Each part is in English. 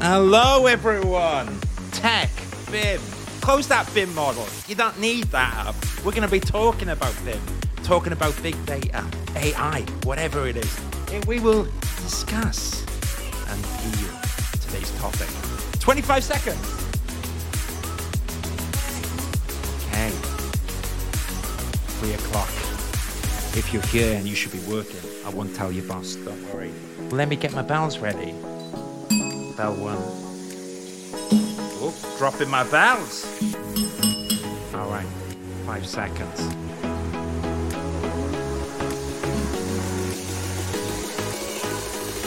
Hello, everyone. Tech, BIM. Close that BIM model. You don't need that. We're going to be talking about BIM, talking about big data, AI, whatever it is. And we will discuss and heal today's topic. 25 seconds. 3 o'clock. If you're here and you should be working, I won't tell your boss, don't worry. Let me get my bells ready. Bell 1. Oh, dropping my bells! Alright, 5 seconds.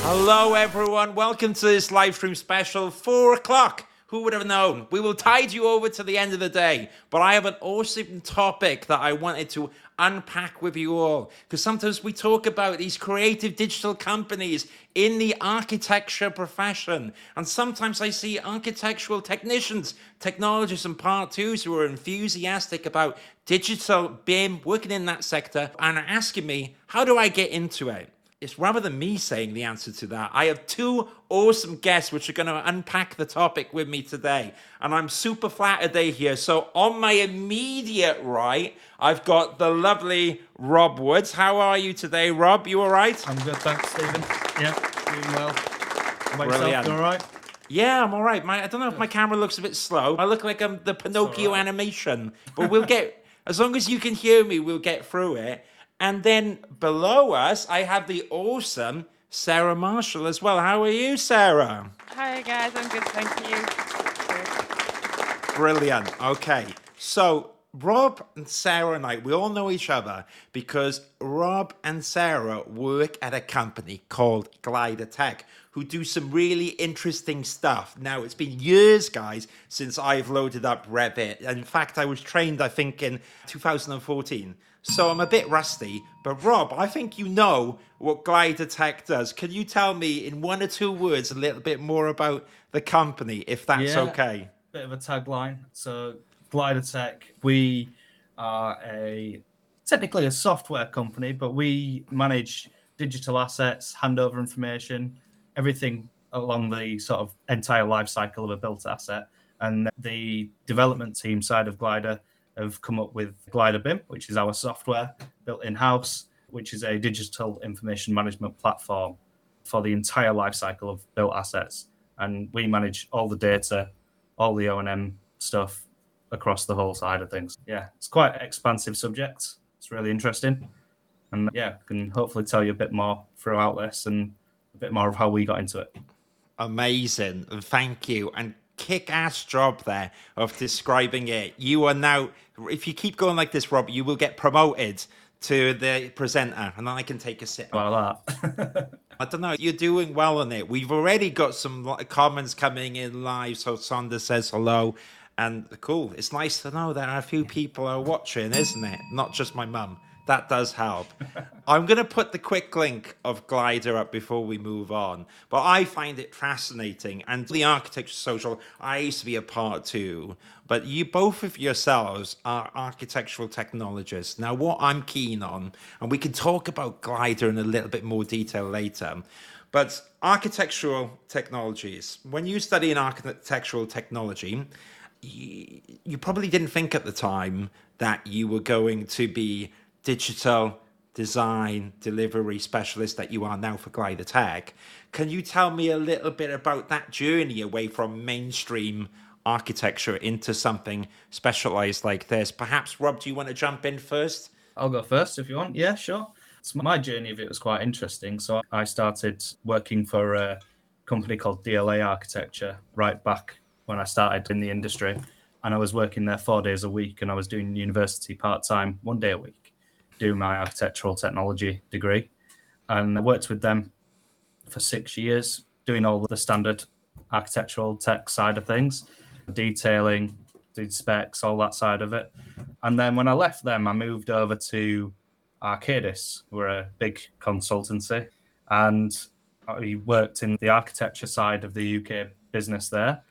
Hello, everyone. Welcome to this live stream special, four o'clock. Who would have known? We will tide you over to the end of the day. But I have an awesome topic that I wanted to unpack with you all. Because sometimes we talk about these creative digital companies in the architecture profession. And sometimes I see architectural technicians, technologists, and part twos who are enthusiastic about digital BIM, working in that sector, and are asking me, how do I get into it? It's rather than me saying the answer to that, I have two awesome guests which are going to unpack the topic with me today. And I'm super flattered they're here. So, on my immediate right, I've got the lovely Rob Woods. How are you today, Rob? You all right? I'm good, thanks, Stephen. Yeah, doing well. How about Brilliant. You all right? Yeah, I'm all right. My, I don't know if my camera looks a bit slow. I look like I'm the Pinocchio right. animation, but we'll get, as long as you can hear me, we'll get through it. And then below us, I have the awesome Sarah Marshall as well. How are you, Sarah? Hi guys, I'm good, thank you. Brilliant. Okay. So, Rob and Sarah and I, we all know each other because Rob and Sarah work at a company called Glider Tech who do some really interesting stuff. Now, it's been years, guys, since I've loaded up Revit. In fact, I was trained, I think, in 2014. So I'm a bit rusty. But Rob, I think you know what Glider Tech does. Can you tell me in one or two words a little bit more about the company, if that's Yeah. okay? Bit of a tagline. So, Glider Tech, we are a technically a software company, but we manage digital assets, hand over information, everything along the sort of entire life cycle of a built asset. And the development team side of Glider have come up with Glider BIM, which is our software built in house, which is a digital information management platform for the entire life cycle of built assets. And we manage all the data, all the O&M stuff across the whole side of things. Yeah, it's quite an expansive subject. It's really interesting. And yeah, can hopefully tell you a bit more throughout this and a bit more of how we got into it. Amazing. Thank you. And kick ass job there of describing it. You are now, if you keep going like this, Rob, you will get promoted to the presenter and then I can take a sit. About that. I don't know. You're doing well on it. We've already got some comments coming in live. So Sonda says hello. And cool. It's nice to know that a few people are watching, isn't it? Not just my mum. That does help. I'm going to put the quick link of Glider up before we move on. But I find it fascinating. And the Architecture Social, I used to be a part two. But you both of yourselves are architectural technologists. Now, what I'm keen on, and we can talk about Glider in a little bit more detail later, but architectural technologies, when you study an architectural technology, you, you probably didn't think at the time that you were going to be digital design delivery specialist that you are now for Glider Tech. Can you tell me a little bit about that journey away from mainstream architecture into something specialized like this? Perhaps, Rob, do you want to jump in first? I'll go first if you want. Yeah, sure. So my journey of it was quite interesting. So I started working for a company called DLA Architecture right back when I started in the industry. And I was working there four days a week and I was doing university part time one day a week, doing my architectural technology degree. And I worked with them for six years, doing all the standard architectural tech side of things, detailing, did specs, all that side of it. And then when I left them, I moved over to Arcadis, we're a big consultancy, and I worked in the architecture side of the UK business there.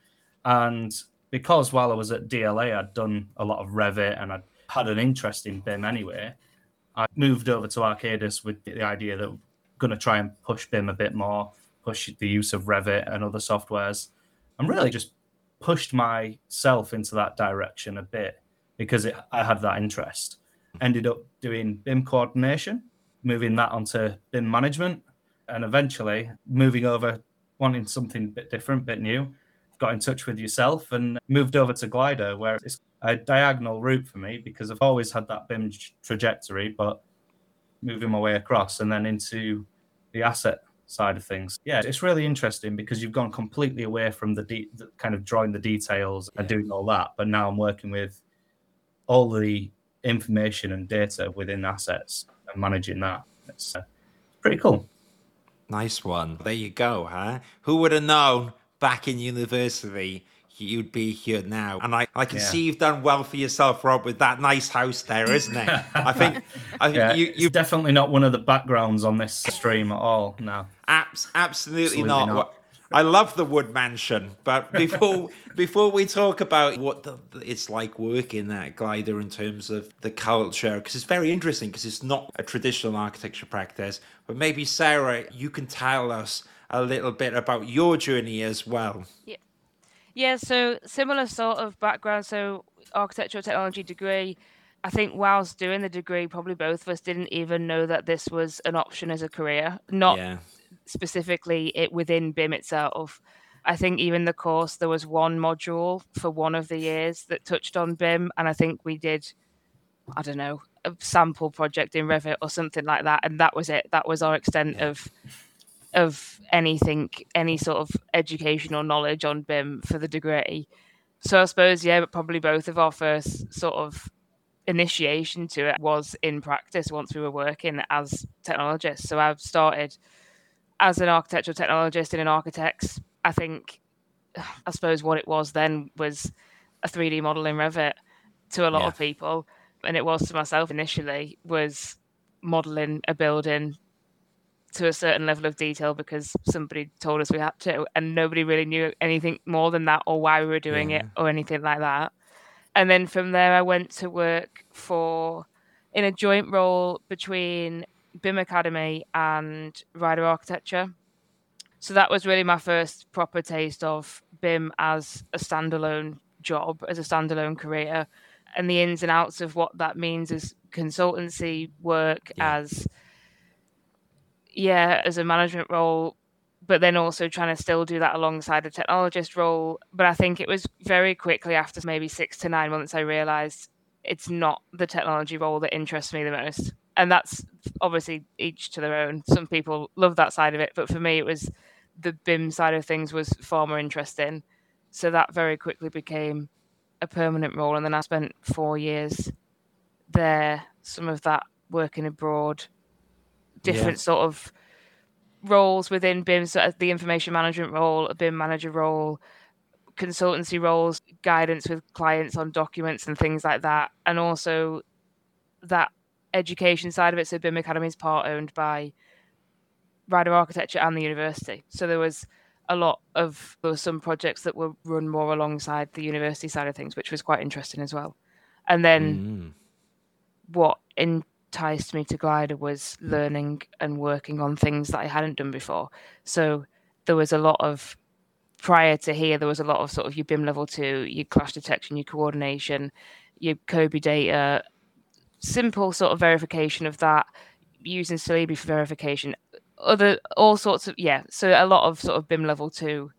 And because while I was at DLA, I'd done a lot of Revit and I'd had an interest in BIM anyway. I moved over to Arcadis with the idea that I'm going to try and push BIM a bit more, push the use of Revit and other softwares, and really just pushed myself into that direction a bit because it, I had that interest. Ended up doing BIM coordination, moving that onto BIM management, and eventually moving over, wanting something a bit different, a bit new. Got in touch with yourself and moved over to Glider, where it's a diagonal route for me because I've always had that BIM trajectory, but moving my way across and then into the asset side of things. Yeah, it's really interesting because you've gone completely away from the, de- the kind of drawing the details and doing all that, but now I'm working with all the information and data within assets and managing that. It's uh, pretty cool. Nice one. There you go, huh? Who would have known back in university you'd be here now. And I, I can yeah. see you've done well for yourself, Rob, with that nice house there, isn't it? I think, I think yeah, you, you definitely not one of the backgrounds on this stream at all. No, Abs- absolutely, absolutely not. not. I love the wood mansion, but before before we talk about what the, it's like working at Glider in terms of the culture, because it's very interesting, because it's not a traditional architecture practice. But maybe Sarah, you can tell us a little bit about your journey as well. Yeah. Yeah, so similar sort of background. So architectural technology degree. I think whilst doing the degree, probably both of us didn't even know that this was an option as a career. Not yeah. specifically it within BIM itself. I think even the course there was one module for one of the years that touched on BIM, and I think we did, I don't know, a sample project in Revit or something like that, and that was it. That was our extent yeah. of of anything, any sort of educational knowledge on BIM for the degree. So I suppose, yeah, but probably both of our first sort of initiation to it was in practice once we were working as technologists. So I've started as an architectural technologist in an architects. I think, I suppose what it was then was a 3D model in Revit to a lot yeah. of people. And it was to myself initially was modeling a building to a certain level of detail because somebody told us we had to, and nobody really knew anything more than that or why we were doing yeah. it or anything like that. And then from there, I went to work for in a joint role between BIM Academy and Ryder Architecture. So that was really my first proper taste of BIM as a standalone job, as a standalone career, and the ins and outs of what that means as consultancy work, yeah. as yeah, as a management role, but then also trying to still do that alongside a technologist role. But I think it was very quickly after maybe six to nine months, I realized it's not the technology role that interests me the most. And that's obviously each to their own. Some people love that side of it, but for me, it was the BIM side of things was far more interesting. So that very quickly became a permanent role. And then I spent four years there, some of that working abroad, different yeah. sort of roles within BIM, so the information management role, a BIM manager role, consultancy roles, guidance with clients on documents and things like that, and also that education side of it. So BIM Academy is part owned by Ryder Architecture and the university. So there was a lot of there were some projects that were run more alongside the university side of things, which was quite interesting as well. And then mm. what in enticed me to glider was learning and working on things that I hadn't done before. So there was a lot of prior to here, there was a lot of sort of your BIM level two, your clash detection, your coordination, your COBie data, simple sort of verification of that, using Solibri for verification, other all sorts of yeah. So a lot of sort of BIM level two,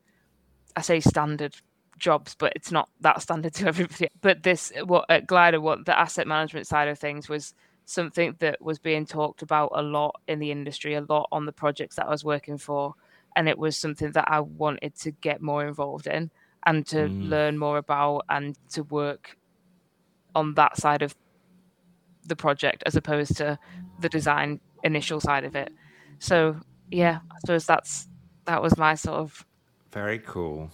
I say standard jobs, but it's not that standard to everybody. But this what at Glider, what the asset management side of things was something that was being talked about a lot in the industry, a lot on the projects that I was working for. And it was something that I wanted to get more involved in and to mm. learn more about and to work on that side of the project as opposed to the design initial side of it. So yeah, I suppose that's that was my sort of very cool.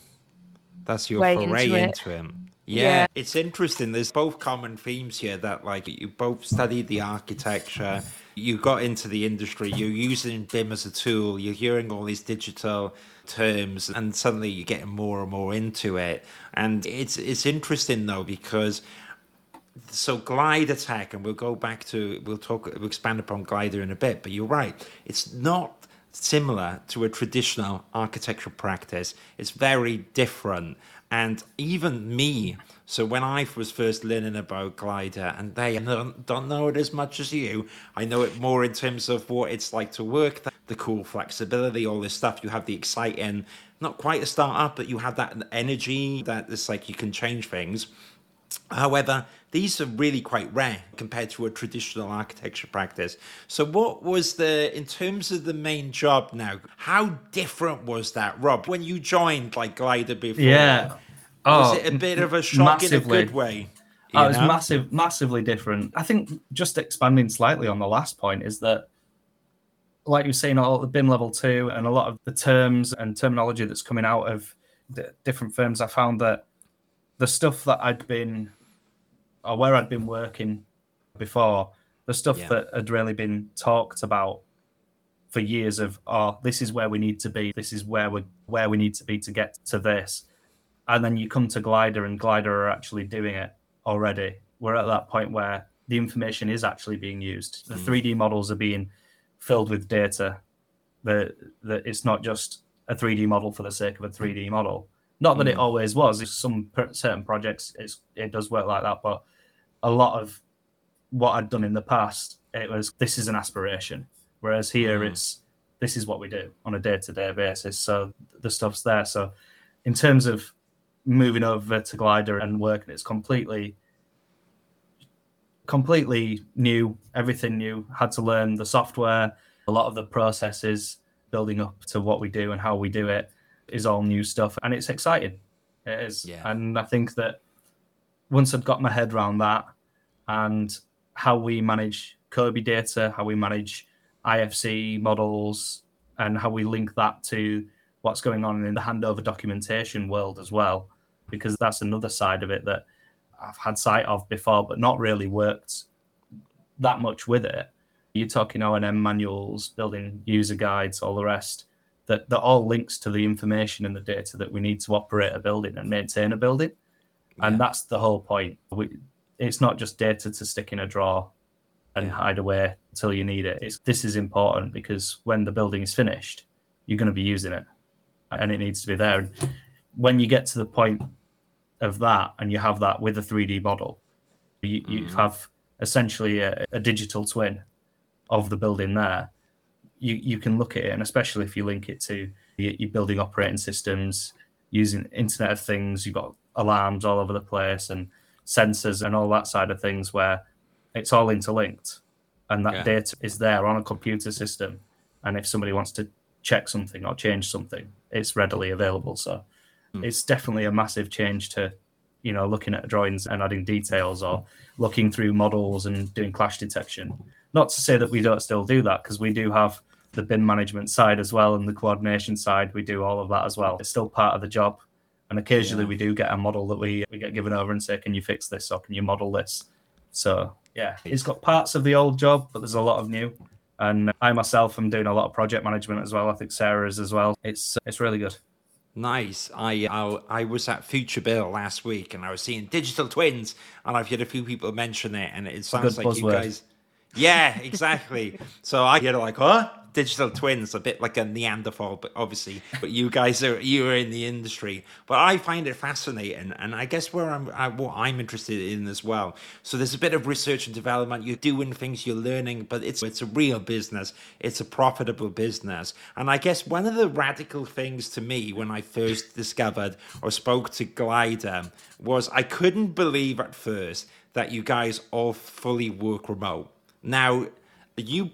That's your foray into it. Into it. Yeah, yeah, it's interesting. There's both common themes here that, like, you both studied the architecture, you got into the industry, you're using BIM as a tool, you're hearing all these digital terms, and suddenly you're getting more and more into it. And it's it's interesting though because so glider tech, and we'll go back to we'll talk we'll expand upon glider in a bit. But you're right, it's not similar to a traditional architectural practice. It's very different, and even me. So when I was first learning about glider, and they don't, know it as much as you, I know it more in terms of what it's like to work, the cool flexibility, all this stuff. You have the exciting, not quite a startup, but you have that energy that it's like you can change things. However, these are really quite rare compared to a traditional architecture practice. So, what was the, in terms of the main job now, how different was that, Rob, when you joined like Glider before? Yeah. Was Oh, it a bit of a shock massively. in a good way? Oh, it's massive, massively different. I think just expanding slightly on the last point is that, like you were saying, all the BIM level two and a lot of the terms and terminology that's coming out of different firms, I found that the stuff that I'd been, or where I'd been working before, the stuff Yeah. that had really been talked about for years of, oh, this is where we need to be, this is where we where we need to be to get to this, and then you come to Glider and Glider are actually doing it already. We're at that point where the information is actually being used. The hmm. 3D models are being filled with data. That that it's not just a 3D model for the sake of a 3D model. Not that it hmm. always was. Some per- certain projects it's, it does work like that, but a lot of what I'd done in the past, it was this is an aspiration. Whereas here, hmm. it's this is what we do on a day-to-day basis. So the stuff's there. So in terms of moving over to Glider and working, it's completely completely new, everything new. Had to learn the software, a lot of the processes building up to what we do and how we do it is all new stuff, and it's exciting. It is, Yeah. and I think that once I'd got my head around that and how we manage COBie data, how we manage IFC models, and how we link that to what's going on in the handover documentation world as well, because that's another side of it that I've had sight of before, but not really worked that much with it. You're talking O&M manuals, building user guides, all the rest. That that all links to the information and the data that we need to operate a building and maintain a building, and that's the whole point. We, it's not just data to stick in a drawer and Yeah. hide away until you need it. It's, this is important because when the building is finished, you're going to be using it, and it needs to be there. And when you get to the point of that, and you have that with a 3D model, you, you mm-hmm. have essentially a, a digital twin of the building there. You you can look at it, and especially if you link it to your, your building operating systems, using Internet of Things, you've got alarms all over the place and sensors and all that side of things where it's all interlinked and that Yeah. data is there on a computer system. And if somebody wants to check something or change something it's readily available. So hmm. it's definitely a massive change to you know looking at drawings and adding details or looking through models and doing clash detection. Not to say that we don't still do that because we do have the BIM management side as well and the coordination side we do all of that as well it's still part of the job and occasionally Yeah. we do get a model that we, we get given over and say can you fix this or can you model this so yeah it's got parts of the old job but there's a lot of new and i myself am doing a lot of project management as well i think sarah is as well it's it's really good Nice. I, I I was at Futurebuild last week, and I was seeing digital twins, and I've heard a few people mention it, and it sounds like you guys. Yeah, exactly. so I hear like, huh? Digital twins, a bit like a Neanderthal, but obviously, but you guys are you are in the industry. But I find it fascinating, and I guess where I'm I, what I'm interested in as well. So there's a bit of research and development. You're doing things, you're learning, but it's it's a real business. It's a profitable business, and I guess one of the radical things to me when I first discovered or spoke to Glider was I couldn't believe at first that you guys all fully work remote. Now, you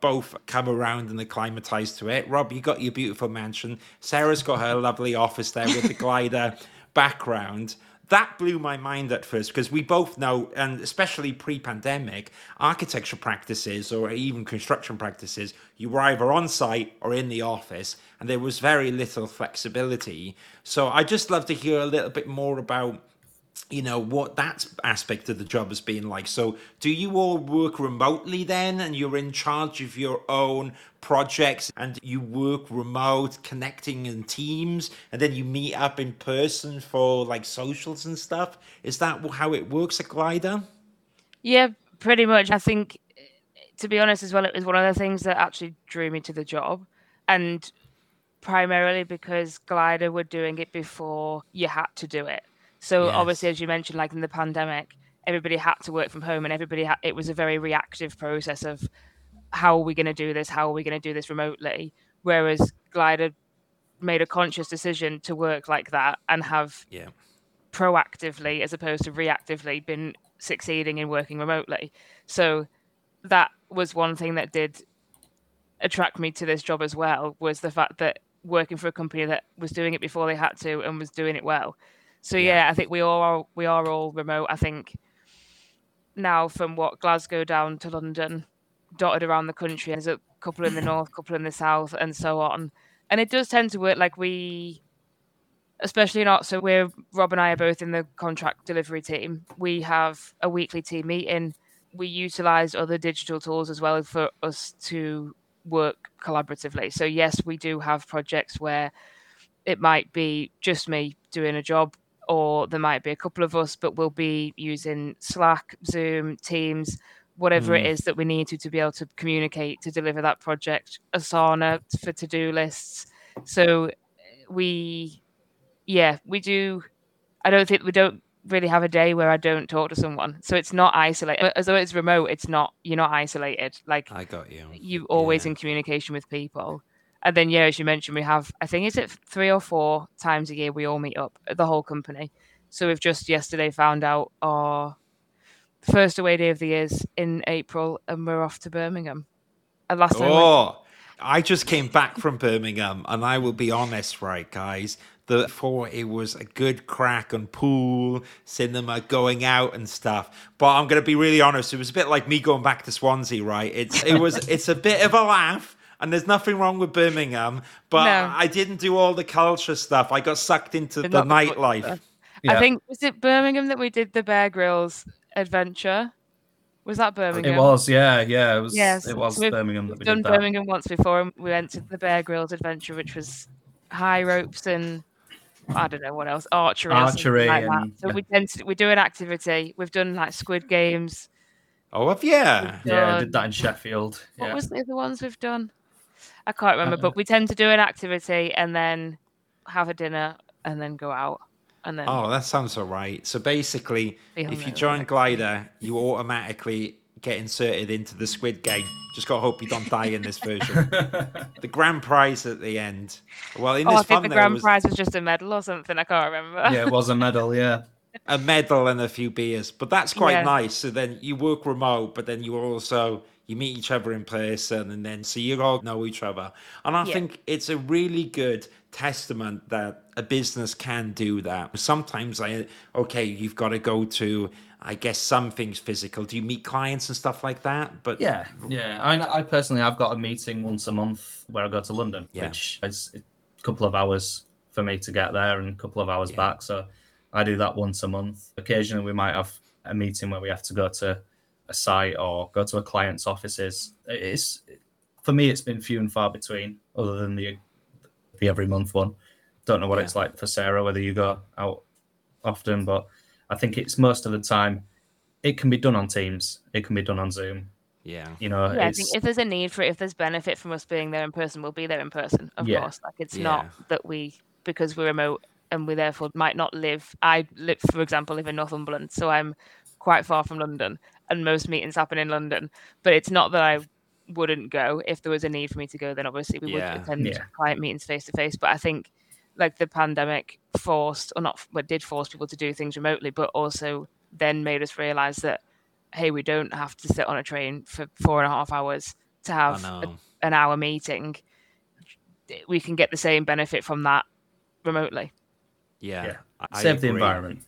both come around and acclimatized to it. Rob, you got your beautiful mansion. Sarah's got her lovely office there with the glider background. That blew my mind at first because we both know, and especially pre pandemic, architecture practices or even construction practices, you were either on site or in the office, and there was very little flexibility. So I just love to hear a little bit more about you know what that aspect of the job has been like so do you all work remotely then and you're in charge of your own projects and you work remote connecting in teams and then you meet up in person for like socials and stuff is that how it works at glider Yeah, pretty much. I think, to be honest, as well, it was one of the things that actually drew me to the job, and primarily because Glider were doing it before you had to do it. So Yes. obviously, as you mentioned, like in the pandemic, everybody had to work from home, and everybody had, it was a very reactive process of how are we going to do this? How are we going to do this remotely? Whereas Glider made a conscious decision to work like that and have Yeah. proactively as opposed to reactively been succeeding in working remotely. So that was one thing that did attract me to this job as well was the fact that working for a company that was doing it before they had to and was doing it well. So Yeah. yeah, I think we all are we are all remote. I think now from what Glasgow down to London, dotted around the country, there's a couple in the north, couple in the south, and so on. And it does tend to work like we especially not so we're Rob and I are both in the contract delivery team. We have a weekly team meeting. We utilize other digital tools as well for us to work collaboratively. So yes, we do have projects where it might be just me doing a job or there might be a couple of us, but we'll be using Slack, Zoom, Teams, whatever it Mm. is that we need to to be able to communicate to deliver that project. Asana for to-do lists. So we yeah, we do. I don't think we don't really have a day where I don't talk to someone. So it's not isolated. As though it's remote, it's not. You're not isolated. Like I got you. you always Yeah. in communication with people. And then yeah, as you mentioned, we have I think is it three or four times a year we all meet up the whole company. So we've just yesterday found out our first away day of the year is in April, and we're off to Birmingham. And last Oh, I just came back from Birmingham, and I will be honest, right, guys. The for it was a good crack on pool, cinema, going out and stuff. But I'm gonna be really honest, it was a bit like me going back to Swansea, right? It's it was it's a bit of a laugh. And there's nothing wrong with Birmingham, but No. I didn't do all the culture stuff. I got sucked into But the the nightlife. Yeah. I think was it Birmingham that we did the Bear Grylls adventure. Was that Birmingham? It was, yeah, yeah. It was. Yes, it was we've Birmingham that We've done did that. Birmingham once before, and we went to the Bear Grylls adventure, which was high ropes and I don't know what else, archery, Archery like and- that. So yeah. we tend to we do an activity. We've done like Squid Games. Oh, have yeah. Yeah, I did that in Sheffield. What Yeah. was the other ones we've done? I can't remember, Uh, but we tend to do an activity and then have a dinner and then go out and then Oh, that sounds all right. So basically, if you join Glider, you automatically get inserted into the Squid Game. Just gotta hope you don't die in this version. the grand prize at the end. Well, in Oh, I this think the grand was prize was just a medal or something. I can't remember. yeah, it was a medal. Yeah. a medal and a few beers, but that's quite Yeah. nice. So then you work remote, but then you also you meet each other in person, and then so you all know each other. And I Yeah. think it's a really good testament that a business can do that. Sometimes I okay, you've got to go to. I guess some things physical. Do you meet clients and stuff like that? But Yeah, yeah. I, mean, I personally, I've got a meeting once a month where I go to London, Yeah. which is a couple of hours for me to get there and a couple of hours Yeah. back. So I do that once a month. Occasionally, we might have a meeting where we have to go to a site or go to a client's offices. It's for me, it's been few and far between, other than the the every month one. Don't know what Yeah. it's like for Sarah, whether you go out often, but I think it's most of the time. It can be done on Teams. It can be done on Zoom. yeah, You know, Yeah, I think if there's a need for it, if there's benefit from us being there in person, we'll be there in person, of Yeah. course. Like it's Yeah. not that we because we're remote and we therefore might not live. I live, for example, live in Northumberland, so I'm quite far from London, and most meetings happen in London. But it's not that I wouldn't go if there was a need for me to go. Then obviously we Yeah. would attend Yeah. client meetings face to face. But I think like the pandemic forced, or not, but did force people to do things remotely, but also then made us realize that hey, we don't have to sit on a train for four and a half hours to have a an hour meeting, we can get the same benefit from that remotely. Yeah, Yeah. I- I save the environment.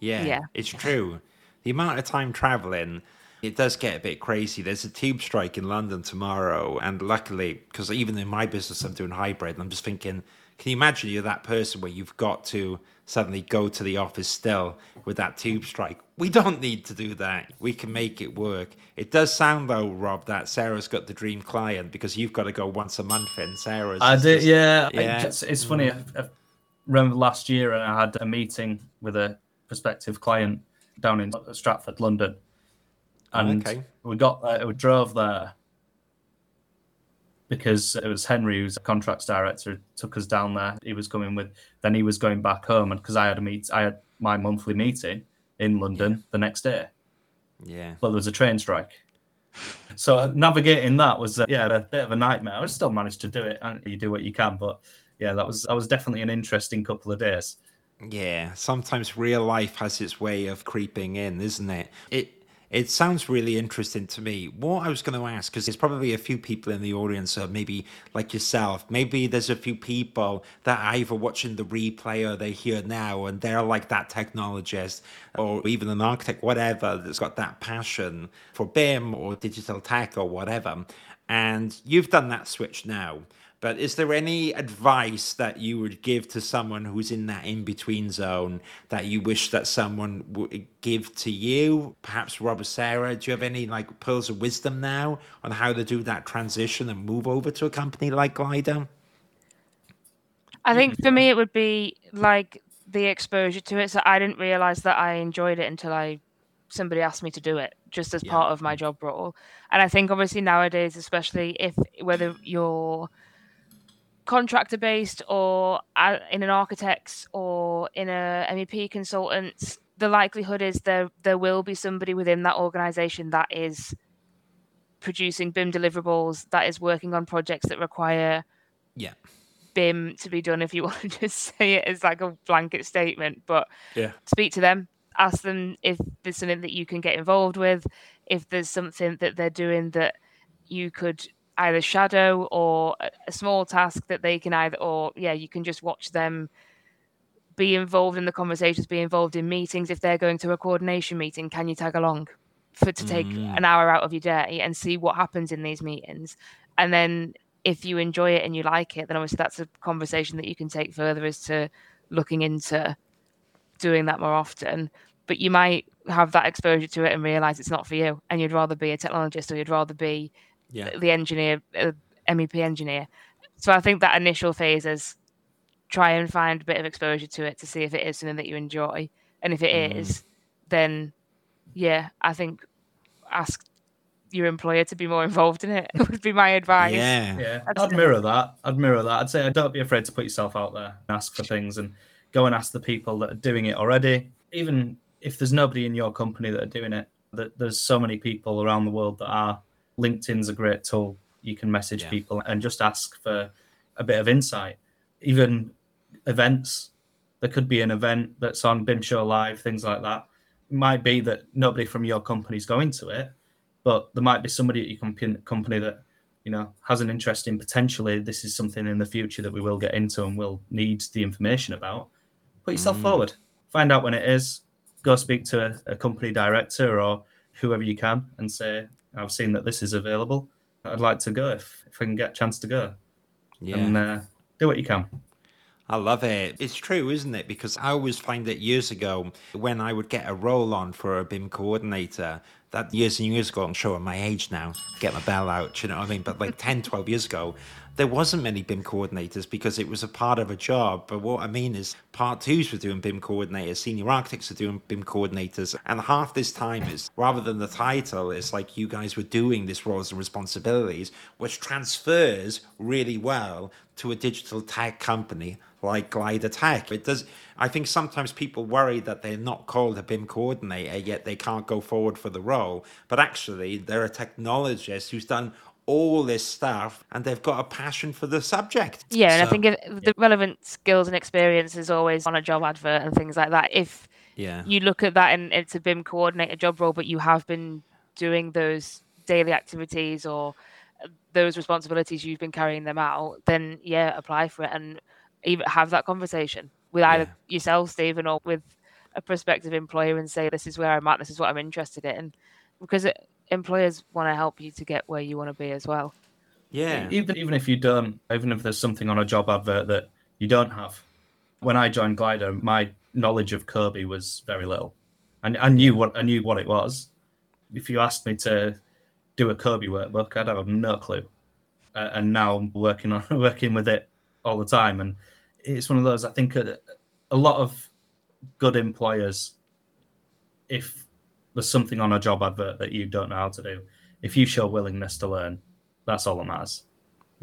Yeah, Yeah. it's true. The amount of time traveling, it does get a bit crazy. There's a tube strike in London tomorrow, and luckily, because even in my business, I'm doing hybrid, and I'm just thinking, can you imagine you're that person where you've got to suddenly go to the office still with that tube strike? We don't need to do that. We can make it work. It does sound though, Rob, that Sarah's got the dream client because you've got to go once a month in Sarah's. I did, just- yeah. Yeah. It's, it's funny. I, I remember last year, and I had a meeting with a prospective client down in Stratford, London, and Okay. we got there, we drove there because it was Henry who's a contracts director took us down there. He was coming with then he was going back home and because I had a meet I had my monthly meeting in London the next day. Yeah. But there was a train strike. So navigating that was uh, yeah a bit of a nightmare. I still managed to do it and you do what you can, but yeah, that was that was definitely an interesting couple of days. Yeah, sometimes real life has its way of creeping in, isn't it? It it sounds really interesting to me. What I was going to ask, because there's probably a few people in the audience, or maybe like yourself, maybe there's a few people that are either watching the replay or they're here now, and they're like that technologist or even an architect, whatever, that's got that passion for BIM or digital tech or whatever. And you've done that switch now. But is there any advice that you would give to someone who's in that in between zone that you wish that someone would give to you? Perhaps Rob or Sarah, do you have any like pearls of wisdom now on how to do that transition and move over to a company like Glider? I think for me it would be like the exposure to it. So I didn't realize that I enjoyed it until I somebody asked me to do it just as Yeah. part of my job role. And I think obviously nowadays, especially if whether you're contractor based or uh, in an architect's or in a MEP consultant, the likelihood is there there will be somebody within that organization that is producing BIM deliverables, that is working on projects that require Yeah. BIM to be done if you want to just say it as like a blanket statement. But Yeah. speak to them, ask them if there's something that you can get involved with, if there's something that they're doing that you could either shadow or a, small task that they can either or yeah, you can just watch them be involved in the conversations, be involved in meetings. If they're going to a coordination meeting, can you tag along for to take Mm. an hour out of your day and see what happens in these meetings? And then if you enjoy it and you like it, then obviously that's a conversation that you can take further as to looking into doing that more often. But you might have that exposure to it and realize it's not for you, and you'd rather be a technologist or you'd rather be Yeah. the engineer, uh, MEP engineer. So I think that initial phase is try and find a bit of exposure to it to see if it is something that you enjoy, and if it is, Mm. then yeah, I think ask your employer to be more involved in it would be my advice. Yeah. Yeah, That's I'd mirror that. I'd mirror that. I'd say don't be afraid to put yourself out there and ask for things and go and ask the people that are doing it already. Even if there's nobody in your company that are doing it, that there's so many people around the world that are. LinkedIn's a great tool. You can message Yeah. people and just ask for a bit of insight. Even events, there could be an event that's on BIM Show Live, things like that. It might be that nobody from your company's going to it, but there might be somebody at your comp- company that you know has an interest in potentially this is something in the future that we will get into and will need the information about put yourself Mm. forward find out when it is go speak to a, a company director or whoever you can and say i've seen that this is available i'd like to go if, if i can get a chance to go Yeah. and uh, do what you can I love it. It's true, isn't it? Because I always find that years ago, when I would get a role on for a BIM coordinator, that years and years ago, I'm showing my age now, get my bell out, you know what I mean? But like 10, 12 years ago, there wasn't many BIM coordinators because it was a part of a job. But what I mean is, part twos were doing BIM coordinators, senior architects were doing BIM coordinators. And half this time is, rather than the title, it's like you guys were doing this roles and responsibilities, which transfers really well to a digital tech company like Glider Tech. It does. I think sometimes people worry that they're not called a BIM coordinator, yet they can't go forward for the role. But actually, they're a technologist who's done all this stuff, and they've got a passion for the subject. Yeah, and I think it, the relevant skills and experience is always on a job advert and things like that. If yeah, you look at that and it's a BIM coordinator job role, but you have been doing those daily activities or uh, those responsibilities, you've been carrying them out, then yeah, apply for it and even have that conversation with either Yeah. yourself, Stephen, or with a prospective employer and say, this is where I'm at, this is what I'm interested in. Because it, employers want to help you to get where you want to be as well. yeah, even even if you don't even if there's something on a job advert that you don't have. When i joined glider my knowledge of COBie was very little. And i knew what i knew what it was. If you asked me to do a COBie workbook i'd have no clue. Uh, and now i'm working on working with it all the time. And it's one of those i think a, a lot of good employers if there's something on a job advert that you don't know how to do. If you show willingness to learn, that's all that matters.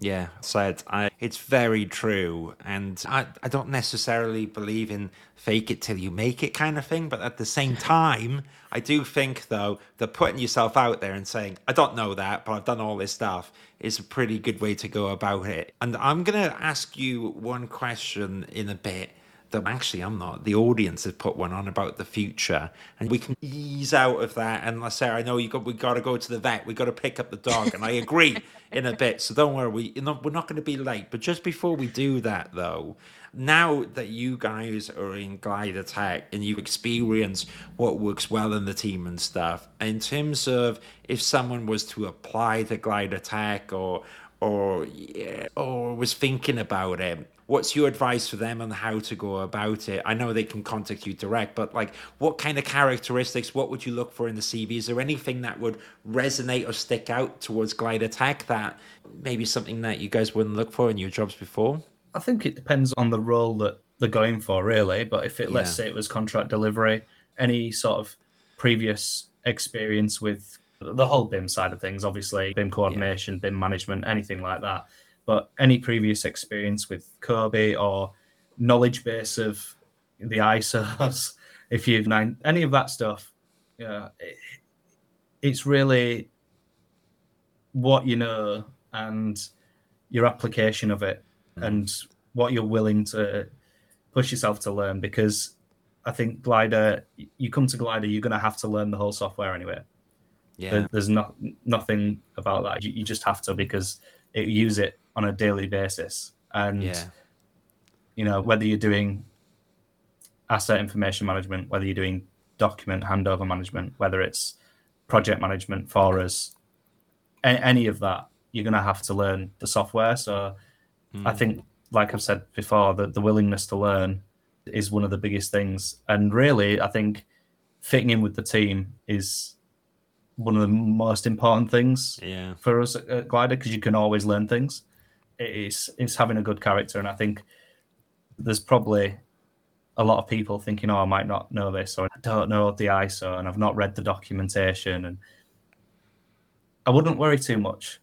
Yeah, said I. It's very true, and I, I don't necessarily believe in fake it till you make it kind of thing. But at the same time, I do think though that putting yourself out there and saying I don't know that, but I've done all this stuff is a pretty good way to go about it. And I'm gonna ask you one question in a bit that actually I'm not. The audience has put one on about the future, and we can ease out of that. And I say, I know you got we got to go to the vet. We got to pick up the dog, and I agree in a bit. So don't worry, we you know, we're not going to be late. But just before we do that, though, now that you guys are in Glider Tech and you experience what works well in the team and stuff, in terms of if someone was to apply to Glider Tech or or yeah, or was thinking about it what's your advice for them on how to go about it? I know they can contact you direct, but like what kind of characteristics, what would you look for in the CV? Is there anything that would resonate or stick out towards Glider Tech that maybe something that you guys wouldn't look for in your jobs before? I think it depends on the role that they're going for, really. But if it, let's say it was contract delivery, any sort of previous experience with the whole BIM side of things, obviously, BIM coordination, yeah. BIM management, anything like that but any previous experience with COBie or knowledge base of the ISOs, if you've known any of that stuff, yeah, it, it's really what you know and your application of it mm. and what you're willing to push yourself to learn because I think Glider, you come to Glider, you're going to have to learn the whole software anyway. Yeah. There, there's not nothing about that. You, you, just have to because it, use it on a daily basis. And yeah. you know, whether you're doing asset information management, whether you're doing document handover management, whether it's project management for us, any of that, you're going to have to learn the software. So mm. I think, like I've said before, that the willingness to learn is one of the biggest things. And really, I think fitting in with the team is one of the most important things yeah. for us at Glider because you can always learn things it's it's having a good character, and I think there's probably a lot of people thinking, "Oh, I might not know this," or "I don't know the ISO," and I've not read the documentation, and I wouldn't worry too much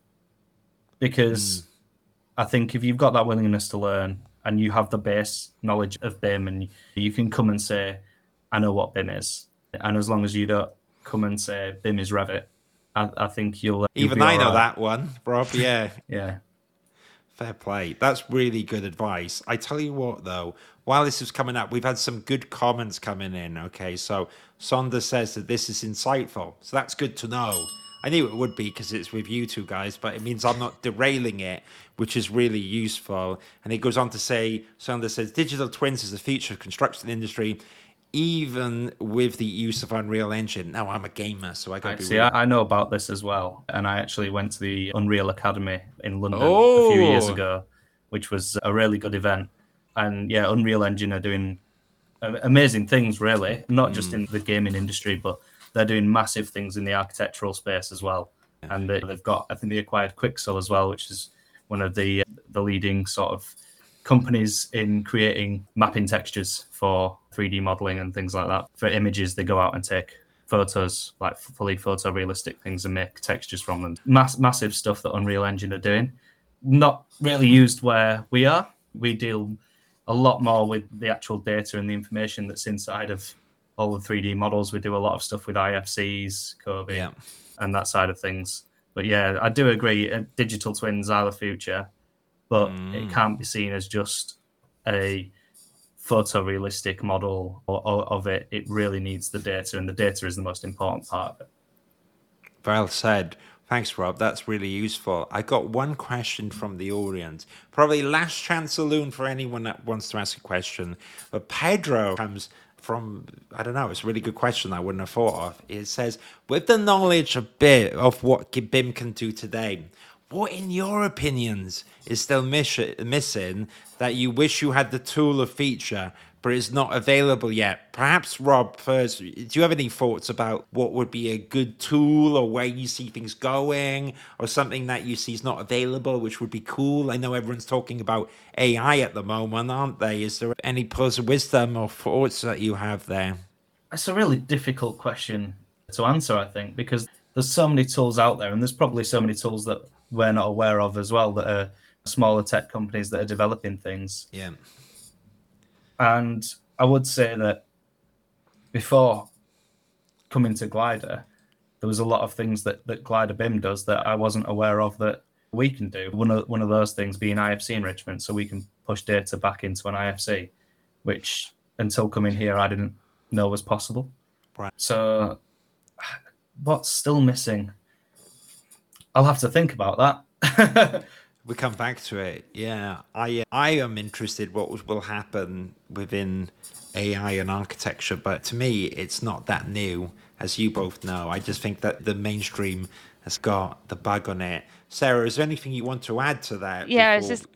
because mm. I think if you've got that willingness to learn and you have the base knowledge of BIM, and you can come and say, "I know what BIM is," and as long as you don't come and say BIM is Revit, I, I think you'll even I know right. that one, Rob. Yeah, yeah. Fair play. That's really good advice. I tell you what, though, while this is coming up, we've had some good comments coming in. Okay, so Sonda says that this is insightful. So that's good to know. I knew it would be because it's with you two guys, but it means I'm not derailing it, which is really useful. And he goes on to say, Sonda says, digital twins is the future of construction industry even with the use of Unreal Engine. Now I'm a gamer, so I got see. I, I, know about this as well, and I actually went to the Unreal Academy in London oh. a few years ago, which was a really good event. And yeah, Unreal Engine are doing amazing things, really, not just mm. in the gaming industry, but they're doing massive things in the architectural space as well. And they, have got, I think they acquired Quixel as well, which is one of the the leading sort of companies in creating mapping textures for 3D modeling and things like that. For images, they go out and take photos, like fully photorealistic things, and make textures from them. Mass- massive stuff that Unreal Engine are doing. Not really used where we are. We deal a lot more with the actual data and the information that's inside of all the 3D models. We do a lot of stuff with IFCs, COBie, yeah. and that side of things. But yeah, I do agree. Uh, digital twins are the future but mm. it can't be seen as just a photorealistic model of it. It really needs the data, and the data is the most important part of it. Well said. Thanks, Rob. That's really useful. I got one question from the audience. Probably last chance saloon for anyone that wants to ask a question. But Pedro comes from I don't know. It's a really good question. I wouldn't have thought of. It says, with the knowledge a bit of what BIM can do today, what, in your opinions, is still miss- missing that you wish you had the tool or feature, but it's not available yet? Perhaps, Rob, first, do you have any thoughts about what would be a good tool or where you see things going or something that you see is not available, which would be cool? I know everyone's talking about AI at the moment, aren't they? Is there any of wisdom or thoughts that you have there? It's a really difficult question to answer, I think, because there's so many tools out there, and there's probably so many tools that we're not aware of as well that are smaller tech companies that are developing things. Yeah. And I would say that before coming to Glider, there was a lot of things that, that Glider BIM does that I wasn't aware of that we can do. One of one of those things being IFC enrichment, so we can push data back into an IFC, which until coming here I didn't know was possible. Right. So what's still missing? I'll have to think about that. we come back to it. Yeah, I uh, I am interested what will happen within AI and architecture, but to me, it's not that new, as you both know. I just think that the mainstream has got the bug on it. Sarah, is there anything you want to add to that? Yeah, I was just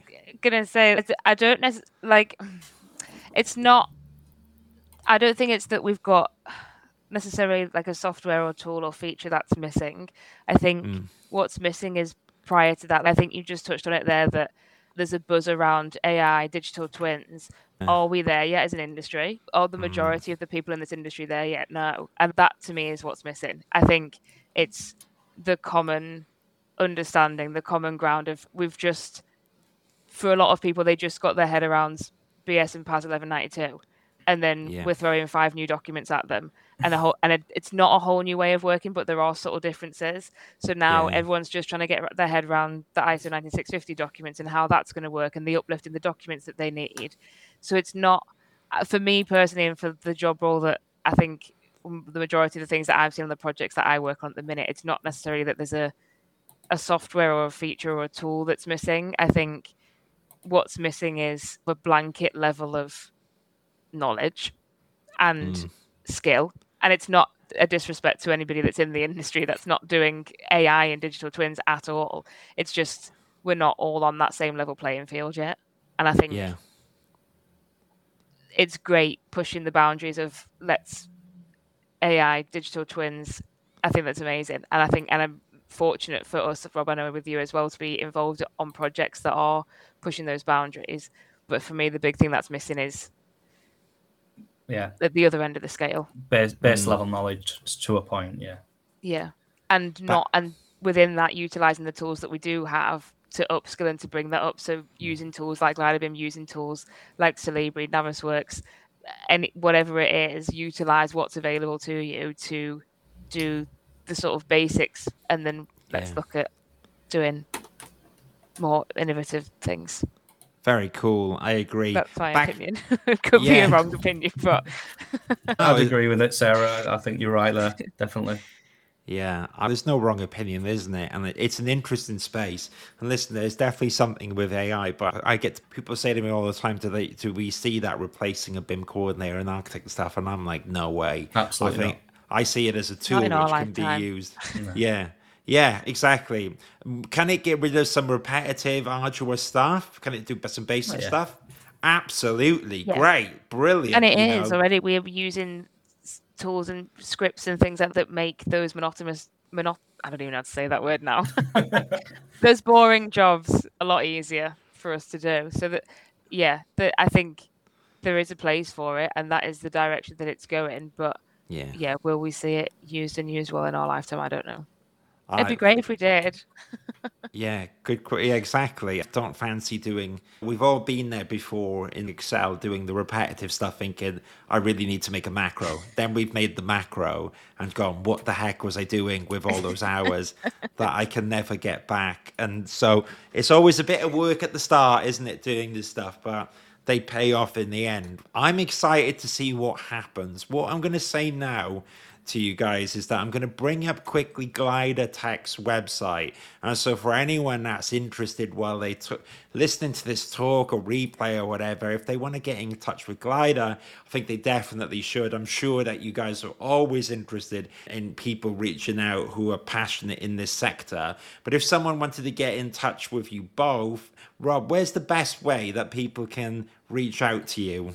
gonna say I don't necessarily like. It's not. I don't think it's that we've got necessarily like a software or tool or feature that's missing. I think Mm. what's missing is prior to that. I think you just touched on it there that there's a buzz around AI, digital twins. Yeah. Are we there yet as an industry? Are the Mm. majority of the people in this industry there yet? No. And that to me is what's missing. I think it's the common understanding, the common ground of we've just, for a lot of people, they just got their head around BS and PAS 1192. And then Yeah. we're throwing five new documents at them, and a whole, and it, it's not a whole new way of working, but there are subtle differences. So now Yeah. everyone's just trying to get their head around the ISO 19650 documents and how that's going to work, and the uplift in the documents that they need. So it's not, uh, for me personally, and for the job role that I think the majority of the things that I've seen on the projects that I work on at the minute, it's not necessarily that there's a a software or a feature or a tool that's missing. I think what's missing is a blanket level of knowledge and Mm. skill. And it's not a disrespect to anybody that's in the industry that's not doing AI and digital twins at all. It's just we're not all on that same level playing field yet. And I think Yeah. it's great pushing the boundaries of let's AI digital twins. I think that's amazing, and I think and I'm fortunate for us, Rob, I know with you as well, to be involved on projects that are pushing those boundaries. But for me, the big thing that's missing is yeah, at the other end of the scale. base base Mm. level knowledge to a point. Yeah. Yeah, and not and within that, utilizing the tools that we do have to upskill and to bring that up. So using tools like GliderBIM, using tools like Solibri, Navisworks, and whatever it is, utilize what's available to you to do the sort of basics, and then let's Yeah. look at doing more innovative things. Very cool. I agree. That's my Back- opinion. Could be a wrong opinion, but I'd agree with it, Sarah. I think you're right there. Definitely. Yeah, uh, there's no wrong opinion, isn't it? And it's an interesting space. And listen, there's definitely something with AI, but I get people say to me all the time, "Do they? Do we see that replacing a BIM coordinator and architect and stuff?" And I'm like, "No way." Absolutely I think I see it as a tool which our can be used. Yeah, yeah, exactly. Mm, Can it get rid of some repetitive, arduous stuff? Can it do some basic yeah. stuff? Absolutely, Yeah. great, brilliant. and it is know. already. We're using tools and scripts and things that, that make those monotonous, mono- I don't even know how to say that word now. those boring jobs a lot easier for us to do. So that, yeah, that I think there is a place for it, and that is the direction that it's going. But Yeah, yeah, will we see it used and used well in our lifetime? I don't know. It'd be great if we did. Yeah, good. Yeah, exactly. I don't fancy doing. We've all been there before in Excel doing the repetitive stuff, thinking I really need to make a macro. then we've made the macro and gone, what the heck was I doing with all those hours that I can never get back? And so it's always a bit of work at the start, isn't it, doing this stuff? But they pay off in the end. I'm excited to see what happens. What I'm going to say now to you guys is that I'm going to bring up quickly Glider Tech's website. And so, for anyone that's interested while they t- listening to this talk or replay or whatever, if they want to get in touch with Glider, I think they definitely should. I'm sure that you guys are always interested in people reaching out who are passionate in this sector. But if someone wanted to get in touch with you both, Rob, where's the best way that people can reach out to you?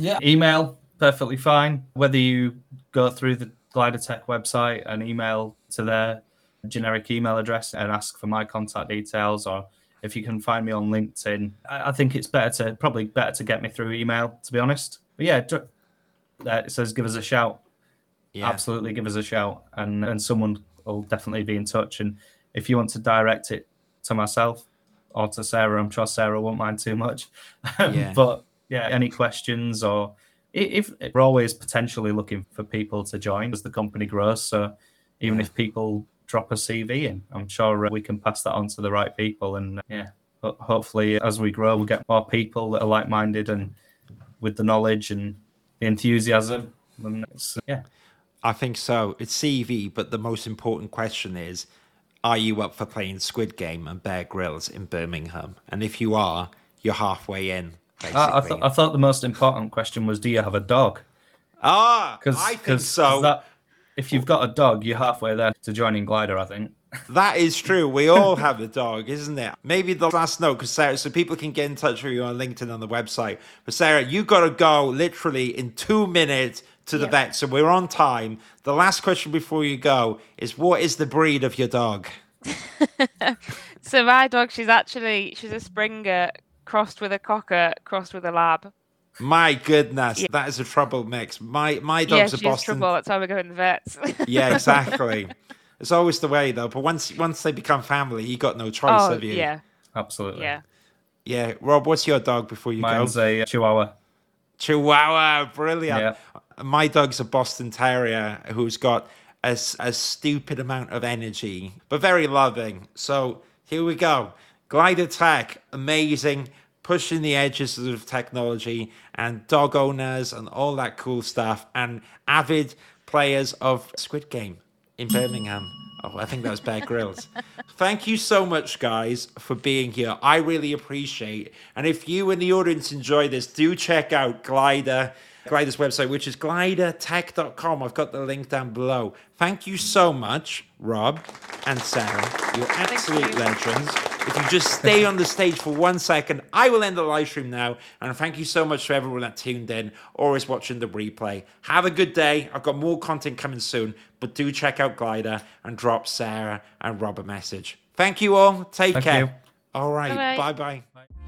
Yeah. Email, perfectly fine. Whether you go through the Glider Tech website and email to their generic email address and ask for my contact details, or if you can find me on LinkedIn, I I think it's better to probably better to get me through email, to be honest. But yeah, dr- uh, it says give us a shout. Yeah. absolutely give us a shout, and and someone will definitely be in touch. And if you want to direct it to myself or to Sarah, I'm sure Sarah won't mind too much. Yeah. but yeah, any questions or if uh, we're always potentially looking for people to join as the company grows. So even if people drop a CV in, I'm sure uh, we can pass that on to the right people. And uh, yeah, ho- hopefully as we grow, we'll get more people that are like-minded and with the knowledge and the enthusiasm. And it's, uh, yeah, I think so. It's CV, but the most important question is are you up for playing Squid Game and Bear Grylls in Birmingham? And if you are, you're halfway in. Basically. I, I, th- I thought the most important question was, do you have a dog? ah, Because I think so. that, if you've got a dog, you're halfway there to joining Glider. I think. That is true. We all have a dog, isn't it? Maybe the last note, because Sarah, so people can get in touch with you on LinkedIn on the website. But Sarah, you got to go literally in two minutes to the Yeah. vet, so we're on time. The last question before you go is, what is the breed of your dog? So my dog, she's actually she's a Springer crossed with a Cocker crossed with a Lab. My goodness, Yeah. that is a trouble mix. My my dog's Yeah, dog's a she's Boston. trouble. That's why we go in the vets. Yeah, exactly. it's always the way though. But once once they become family, you got no choice, oh have you? yeah, Absolutely. yeah. Yeah. Rob, what's your dog before you go? Mine's a Chihuahua. Chihuahua, brilliant. Yeah. My dog's a Boston Terrier who's got a, s- a stupid amount of energy, but very loving. So here we go. Glider Tech, amazing, pushing the edges of technology and dog owners and all that cool stuff, and avid players of Squid Game in Birmingham. Oh, I think that was Bear Grylls. Thank you so much, guys, for being here. I really appreciate. And if you in the audience enjoy this, do check out Glider, Glider's website, which is glidertech.com. I've got the link down below. Thank you so much, Rob and Sarah. You're absolute you. legends. If you just stay on the stage for one second, I will end the live stream now. And thank you so much to everyone that tuned in or is watching the replay. Have a good day. I've got more content coming soon, but do check out Glider and drop Sarah and Rob a message. Thank you all. Take Thank care. you. All right. Bye-bye. Bye bye. Bye.